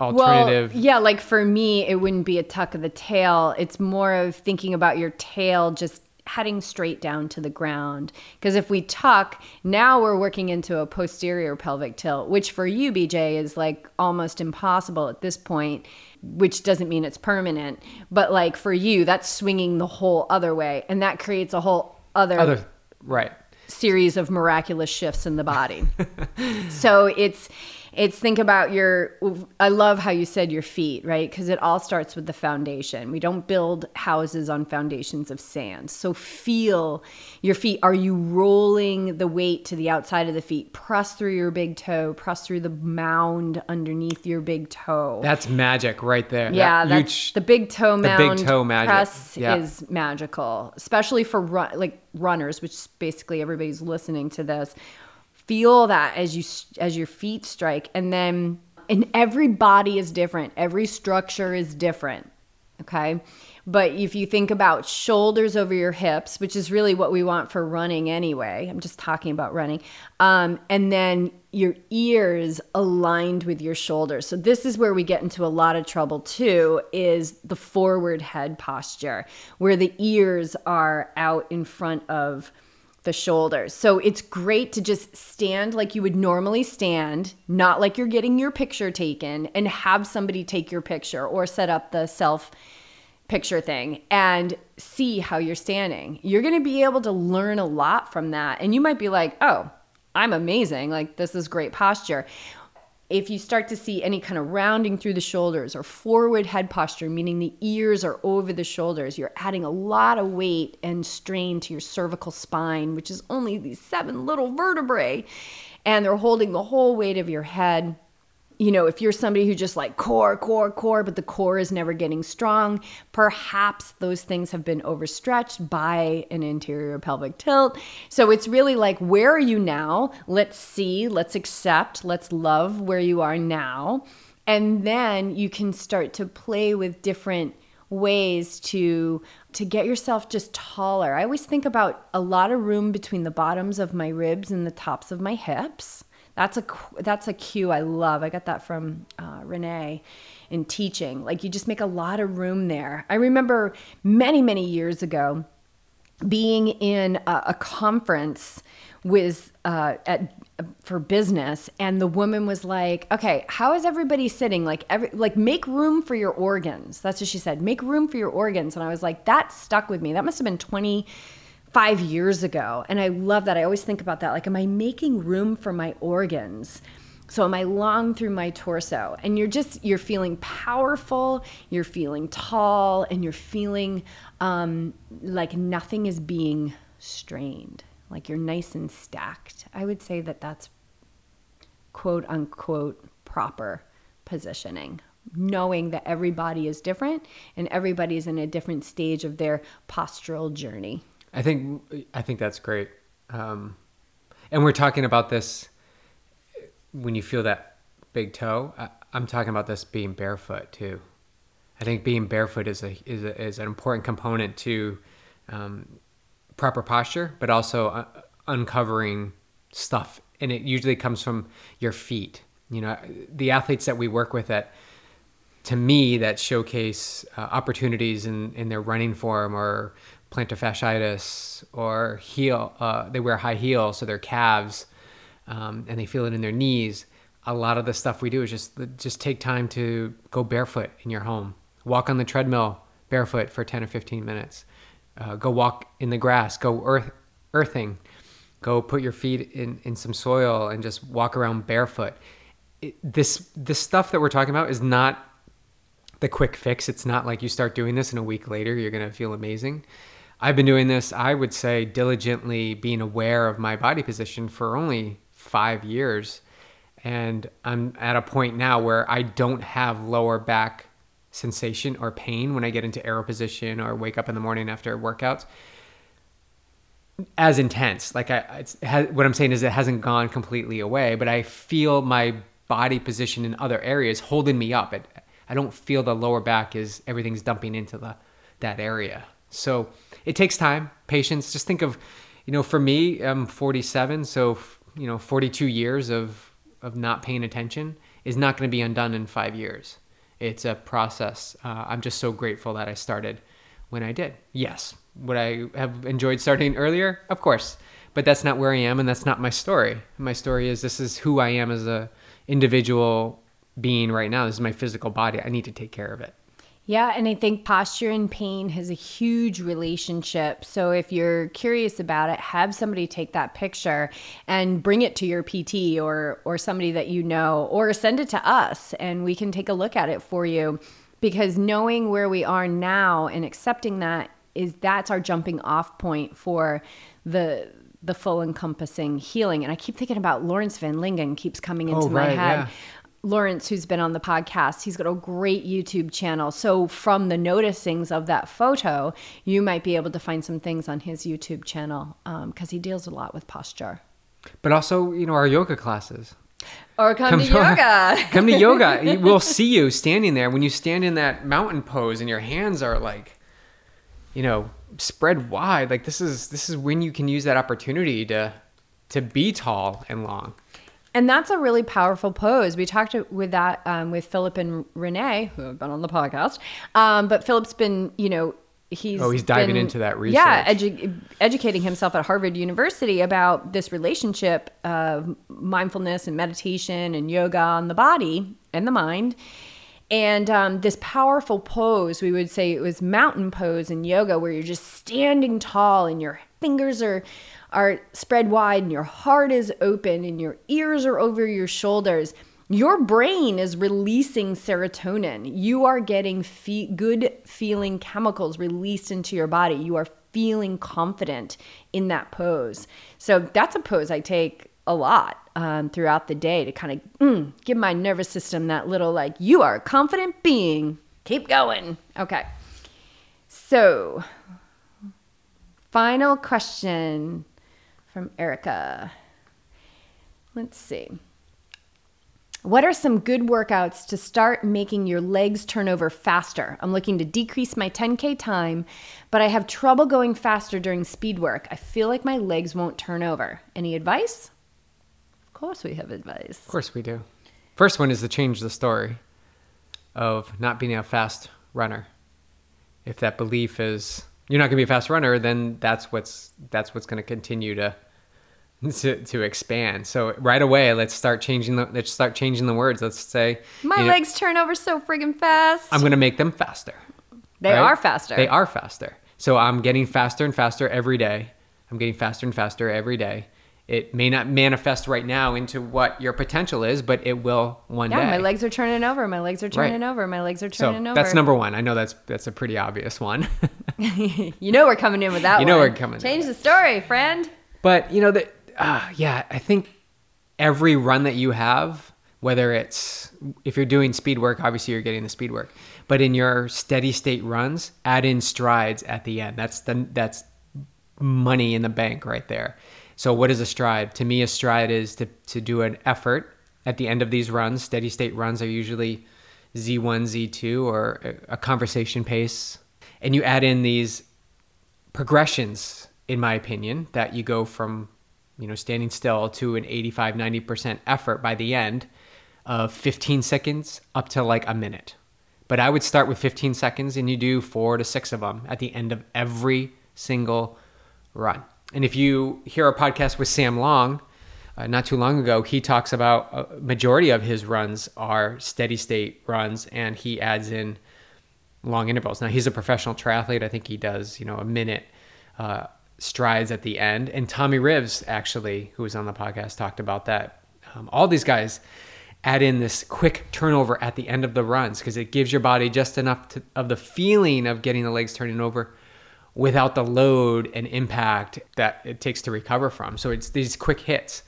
alternative. Well, yeah, like for me, it wouldn't be a tuck of the tail. It's more of thinking about your tail just heading straight down to the ground. Because if we tuck, now we're working into a posterior pelvic tilt, which for you, BJ, is like almost impossible at this point, which doesn't mean it's permanent. But like for you, that's swinging the whole other way. And that creates a whole other, Other right. series of miraculous shifts in the body. so it's it's think about your I love how you said your feet, right? Because it all starts with the foundation. We don't build houses on foundations of sand. So feel your feet. Are you rolling the weight to the outside of the feet? Press through your big toe, press through the mound underneath your big toe. That's magic right there. Yeah, That that's huge- the big toe mound. the big toe magic. press Yeah. is magical, especially for run, like runners, which basically everybody's listening to this. Feel that as you as your feet strike, and then and every body is different. Every structure is different. Okay. But if you think about shoulders over your hips, which is really what we want for running anyway, I'm just talking about running, um, and then your ears aligned with your shoulders. So this is where we get into a lot of trouble too, is the forward head posture, where the ears are out in front of the shoulders. So it's great to just stand like you would normally stand, not like you're getting your picture taken, and have somebody take your picture or set up the self picture thing and see how you're standing. You're going to be able to learn a lot from that. And you might be like, oh, I'm amazing. Like, this is great posture. If you start to see any kind of rounding through the shoulders or forward head posture, meaning the ears are over the shoulders, you're adding a lot of weight and strain to your cervical spine, which is only these seven little vertebrae. And they're holding the whole weight of your head you know, if you're somebody who just like core, core, core, but the core is never getting strong, perhaps those things have been overstretched by an anterior pelvic tilt. So it's really like, where are you now? Let's see, let's accept, let's love where you are now. And then you can start to play with different ways to to get yourself just taller. I always think about a lot of room between the bottoms of my ribs and the tops of my hips. That's a that's a cue I love. I got that from uh, Renee in teaching. Like you just make a lot of room there. I remember many many years ago being in a, a conference with uh, at for business, and the woman was like, "Okay, how is everybody sitting? Like every like make room for your organs." That's what she said. Make room for your organs, and I was like, that stuck with me. That must have been twenty five years ago. And I love that. I always think about that. Like, am I making room for my organs? So am I long through my torso? And you're just, you're feeling powerful, you're feeling tall, and you're feeling um, like nothing is being strained. Like you're nice and stacked. I would say that that's quote unquote proper positioning knowing that everybody is different and everybody's in a different stage of their postural journey. I think I think that's great. Um, and we're talking about this when you feel that big toe. I, I'm talking about this being barefoot too. I think being barefoot is a is, a, is an important component to um, proper posture, but also uh, uncovering stuff. And it usually comes from your feet. You know, the athletes that we work with that to me that showcase uh, opportunities in, in their running form or plantar fasciitis or heel uh, they wear high heels so their calves um, and they feel it in their knees. A lot of the stuff we do is just just take time to go barefoot in your home. Walk on the treadmill barefoot for 10 or 15 minutes. Uh, go walk in the grass go earth earthing. Go put your feet in, in some soil and just walk around barefoot. It, this this stuff that we're talking about is not the quick fix. It's not like you start doing this and a week later you're going to feel amazing. I've been doing this, I would say, diligently being aware of my body position for only five years. And I'm at a point now where I don't have lower back sensation or pain when I get into aero position or wake up in the morning after workouts as intense. Like I, what I'm saying is it hasn't gone completely away, but I feel my body position in other areas holding me up. It, I don't feel the lower back is everything's dumping into the that area. So it takes time, patience. Just think of, you know, for me, I'm 47, so you know, 42 years of of not paying attention is not going to be undone in five years. It's a process. Uh, I'm just so grateful that I started when I did. Yes, would I have enjoyed starting earlier? Of course, but that's not where I am, and that's not my story. My story is this is who I am as a individual being right now. This is my physical body. I need to take care of it. Yeah, and I think posture and pain has a huge relationship. So if you're curious about it, have somebody take that picture and bring it to your PT or or somebody that you know or send it to us and we can take a look at it for you because knowing where we are now and accepting that is that's our jumping off point for the the full encompassing healing. And I keep thinking about Lawrence Van Lingen keeps coming oh, into Oh, my head. yeah. Lawrence, who's been on the podcast, he's got a great YouTube channel. So, from the noticings of that photo, you might be able to find some things on his YouTube channel um, because he deals a lot with posture. But also, you know, our yoga classes. Or come, to to our- yoga. Come to yoga. We'll see you standing there. When you stand in that mountain pose and your hands are like, you know, spread wide. Like this is this is when you can use that opportunity to to be tall and long. And that's a really powerful pose. We talked with that um, with Philip and Renee, who have been on the podcast. Um, but Philip's been, you know, he's Oh, he's diving been- into that Yeah, research. edu- educating himself at Harvard University about this relationship of mindfulness and meditation and yoga on the body and the mind. And um, this powerful pose, we would say it was mountain pose in yoga, where you're just standing tall and your fingers are are spread wide and your heart is open and your ears are over your shoulders. Your brain is releasing serotonin. You are getting fe- good feeling chemicals released into your body. You are feeling confident in that pose. So that's a pose I take a lot um, throughout the day to kind of mm, give my nervous system that little like you are a confident being keep going okay so final question from erica let's see what are some good workouts to start making your legs turn over faster? I'm looking to decrease my 10K time, but I have trouble going faster during speed work. I feel like my legs won't turn over. Any advice? Of course, we have advice. Of course we do. First one is to change the story of not being a fast runner. If that belief is you're not going to be a fast runner, then that's what's that's what's going to continue to to to expand. So right away, let's start changing the let's start changing the words. Let's say My you know, legs turn over so friggin' fast. I'm going to make them faster. they right? are faster. They are faster. So I'm getting faster and faster every day. I'm getting faster and faster every day. It may not manifest right now into what your potential is, but it will one Yeah, day. my legs are turning over. My legs are turning Right. over. My legs are so turning over. that's number one. I know that's that's a pretty obvious one. you know we're coming in with that You know one. we're coming in Change the story, friend. but you know that uh, yeah, I think every run that you have, whether it's if you're doing speed work, obviously you're getting the speed work. But in your steady state runs, add in strides at the end. That's the that's money in the bank right there. So what is a stride? To me, a stride is to, to do an effort at the end of these runs. Steady state runs are usually Z1, Z2, or a, conversation pace. And you add in these progressions, in my opinion, that you go from, you know, standing still to an 85, 90% effort by the end of 15 seconds up to like a minute. But I would start with 15 seconds and you do four to six of them at the end of every single run. And if you hear a podcast with Sam Long, uh, not too long ago, he talks about a majority of his runs are steady state runs, and he adds in long intervals. Now he's a professional triathlete. I think he does, you know, a minute uh, strides at the end. And Tommy Rivs, actually, who was on the podcast, talked about that. Um, all these guys add in this quick turnover at the end of the runs because it gives your body just enough to, of the feeling of getting the legs turning over without the load and impact that it takes to recover from. So it's these quick hits.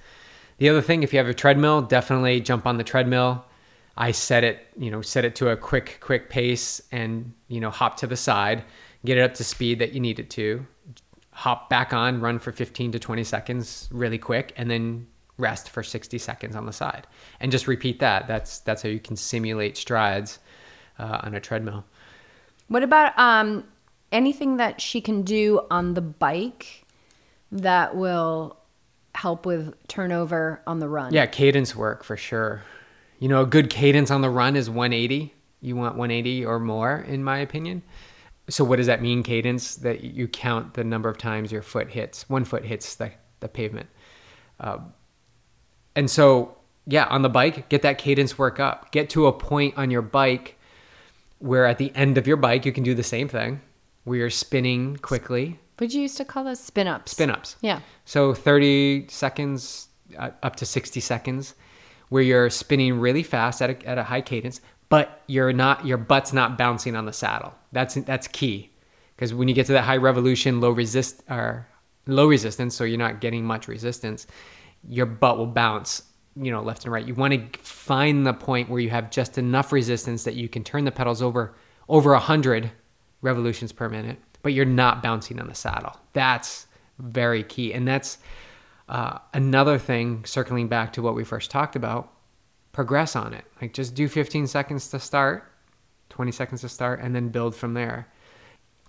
The other thing, if you have a treadmill, definitely jump on the treadmill. I set it, you know, set it to a quick, quick pace and, you know, hop to the side, get it up to speed that you need it to, hop back on, run for 15 to 20 seconds really quick, and then rest for 60 seconds on the side. And just repeat that. That's, that's how you can simulate strides uh, on a treadmill. What about um, anything that she can do on the bike that will help with turnover on the run? Yeah, cadence work for sure. You know, a good cadence on the run is 180. You want 180 or more, in my opinion. so what does that mean cadence that you count the number of times your foot hits one foot hits the, the pavement uh, and so yeah on the bike get that cadence work up get to a point on your bike where at the end of your bike you can do the same thing where you're spinning quickly What you used to call those spin ups? spin ups Yeah. so 30 seconds uh, up to 60 seconds where you're spinning really fast at a, at a high cadence, but you're not your butt's not bouncing on the saddle. That's that's key. Because when you get to that high revolution, low resist or low resistance, so you're not getting much resistance, your butt will bounce, you know, left and right. You want to find the point where you have just enough resistance that you can turn the pedals over over 100 revolutions per minute, but you're not bouncing on the saddle. That's very key. And that's uh, another thing, circling back to what we first talked about, progress on it. Like just do 15 seconds to start, 20 seconds to start, and then build from there.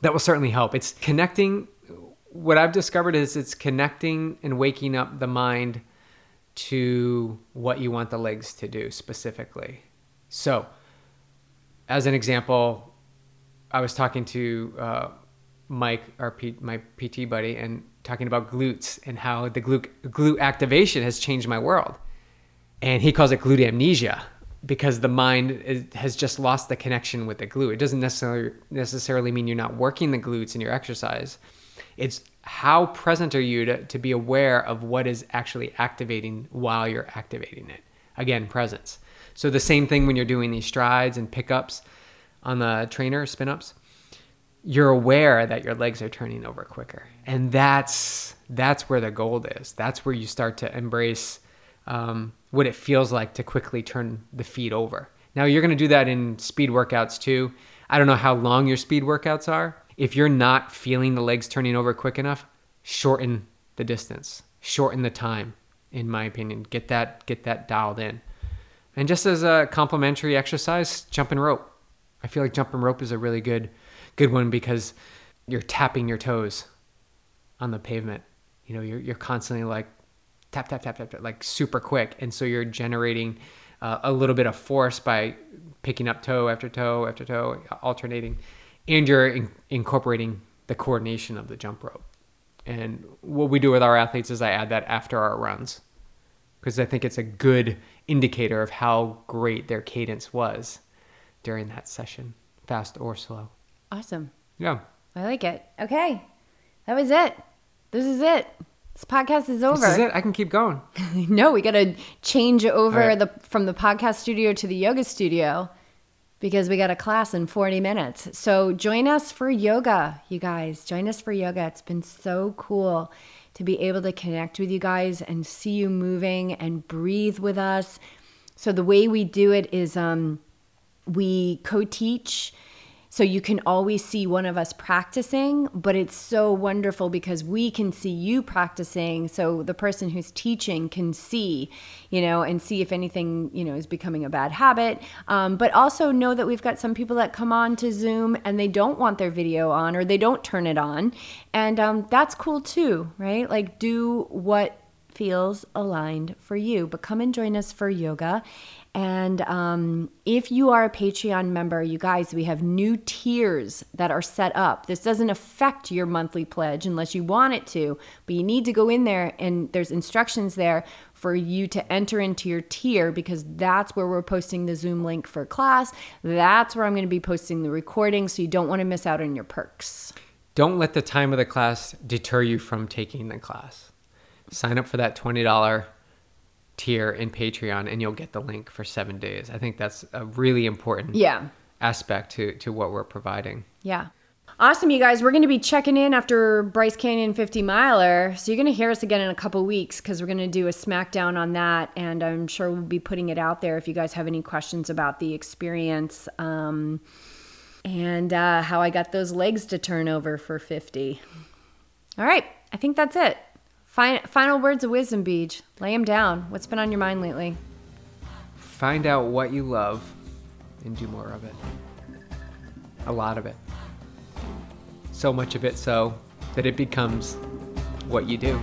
That will certainly help. It's connecting. What I've discovered is it's connecting and waking up the mind to what you want the legs to do specifically. So, as an example, I was talking to uh, Mike, our P- my PT buddy, and talking about glutes and how the glute, glute activation has changed my world. And he calls it glute amnesia because the mind is, has just lost the connection with the glute. It doesn't necessarily necessarily mean you're not working the glutes in your exercise. It's how present are you to, to be aware of what is actually activating while you're activating it. Again, presence. So the same thing when you're doing these strides and pickups on the trainer, spin ups you're aware that your legs are turning over quicker. And that's that's where the gold is. That's where you start to embrace um, what it feels like to quickly turn the feet over. Now you're going to do that in speed workouts too. I don't know how long your speed workouts are. If you're not feeling the legs turning over quick enough shorten the distance. Shorten the time in my opinion. Get that get that dialed in. And just as a complementary exercise jump jumping rope i feel like jumping rope is a really good good one because you're tapping your toes on the pavement. You know, you're, you're constantly like tap, tap, tap, tap, tap, like super quick. And so you're generating uh, a little bit of force by picking up toe after toe after toe, alternating. And you're in- incorporating the coordination of the jump rope. And what we do with our athletes is I add that after our runs because I think it's a good indicator of how great their cadence was during that session, fast or slow. Awesome. Yeah. I like it. Okay. That was it. This is it. This podcast is over. This is it. I can keep going. no, we got to change over right. the from the podcast studio to the yoga studio because we got a class in 40 minutes. So join us for yoga, you guys. Join us for yoga. It's been so cool to be able to connect with you guys and see you moving and breathe with us. So the way we do it is um we co-teach so you can always see one of us practicing, but it's so wonderful because we can see you practicing. So the person who's teaching can see, you know, and see if anything, you know, is becoming a bad habit. Um, but also know that we've got some people that come on to Zoom and they don't want their video on or they don't turn it on. And um, that's cool too, right? Like, do what feels aligned for you. But come and join us for yoga. And um, if you are a Patreon member, you guys, we have new tiers that are set up. This doesn't affect your monthly pledge unless you want it to, but you need to go in there and there's instructions there for you to enter into your tier because that's where we're posting the Zoom link for class. That's where I'm going to be posting the recording, so you don't want to miss out on your perks. Don't let the time of the class deter you from taking the class. Sign up for that $20 tier in Patreon and you'll get the link for seven days. I think that's a really important Yeah. aspect to, to what we're providing. Yeah. Awesome, you guys. We're going to be checking in after Bryce Canyon 50 miler. So you're going to hear us again in a couple weeks because we're going to do a smackdown on that. And I'm sure we'll be putting it out there if you guys have any questions about the experience um, and uh, how I got those legs to turn over for 50. All right. I think that's it. Fin- final words of wisdom, Beej. Lay them down. What's been on your mind lately? Find out what you love and do more of it. A lot of it. So much of it so that it becomes what you do.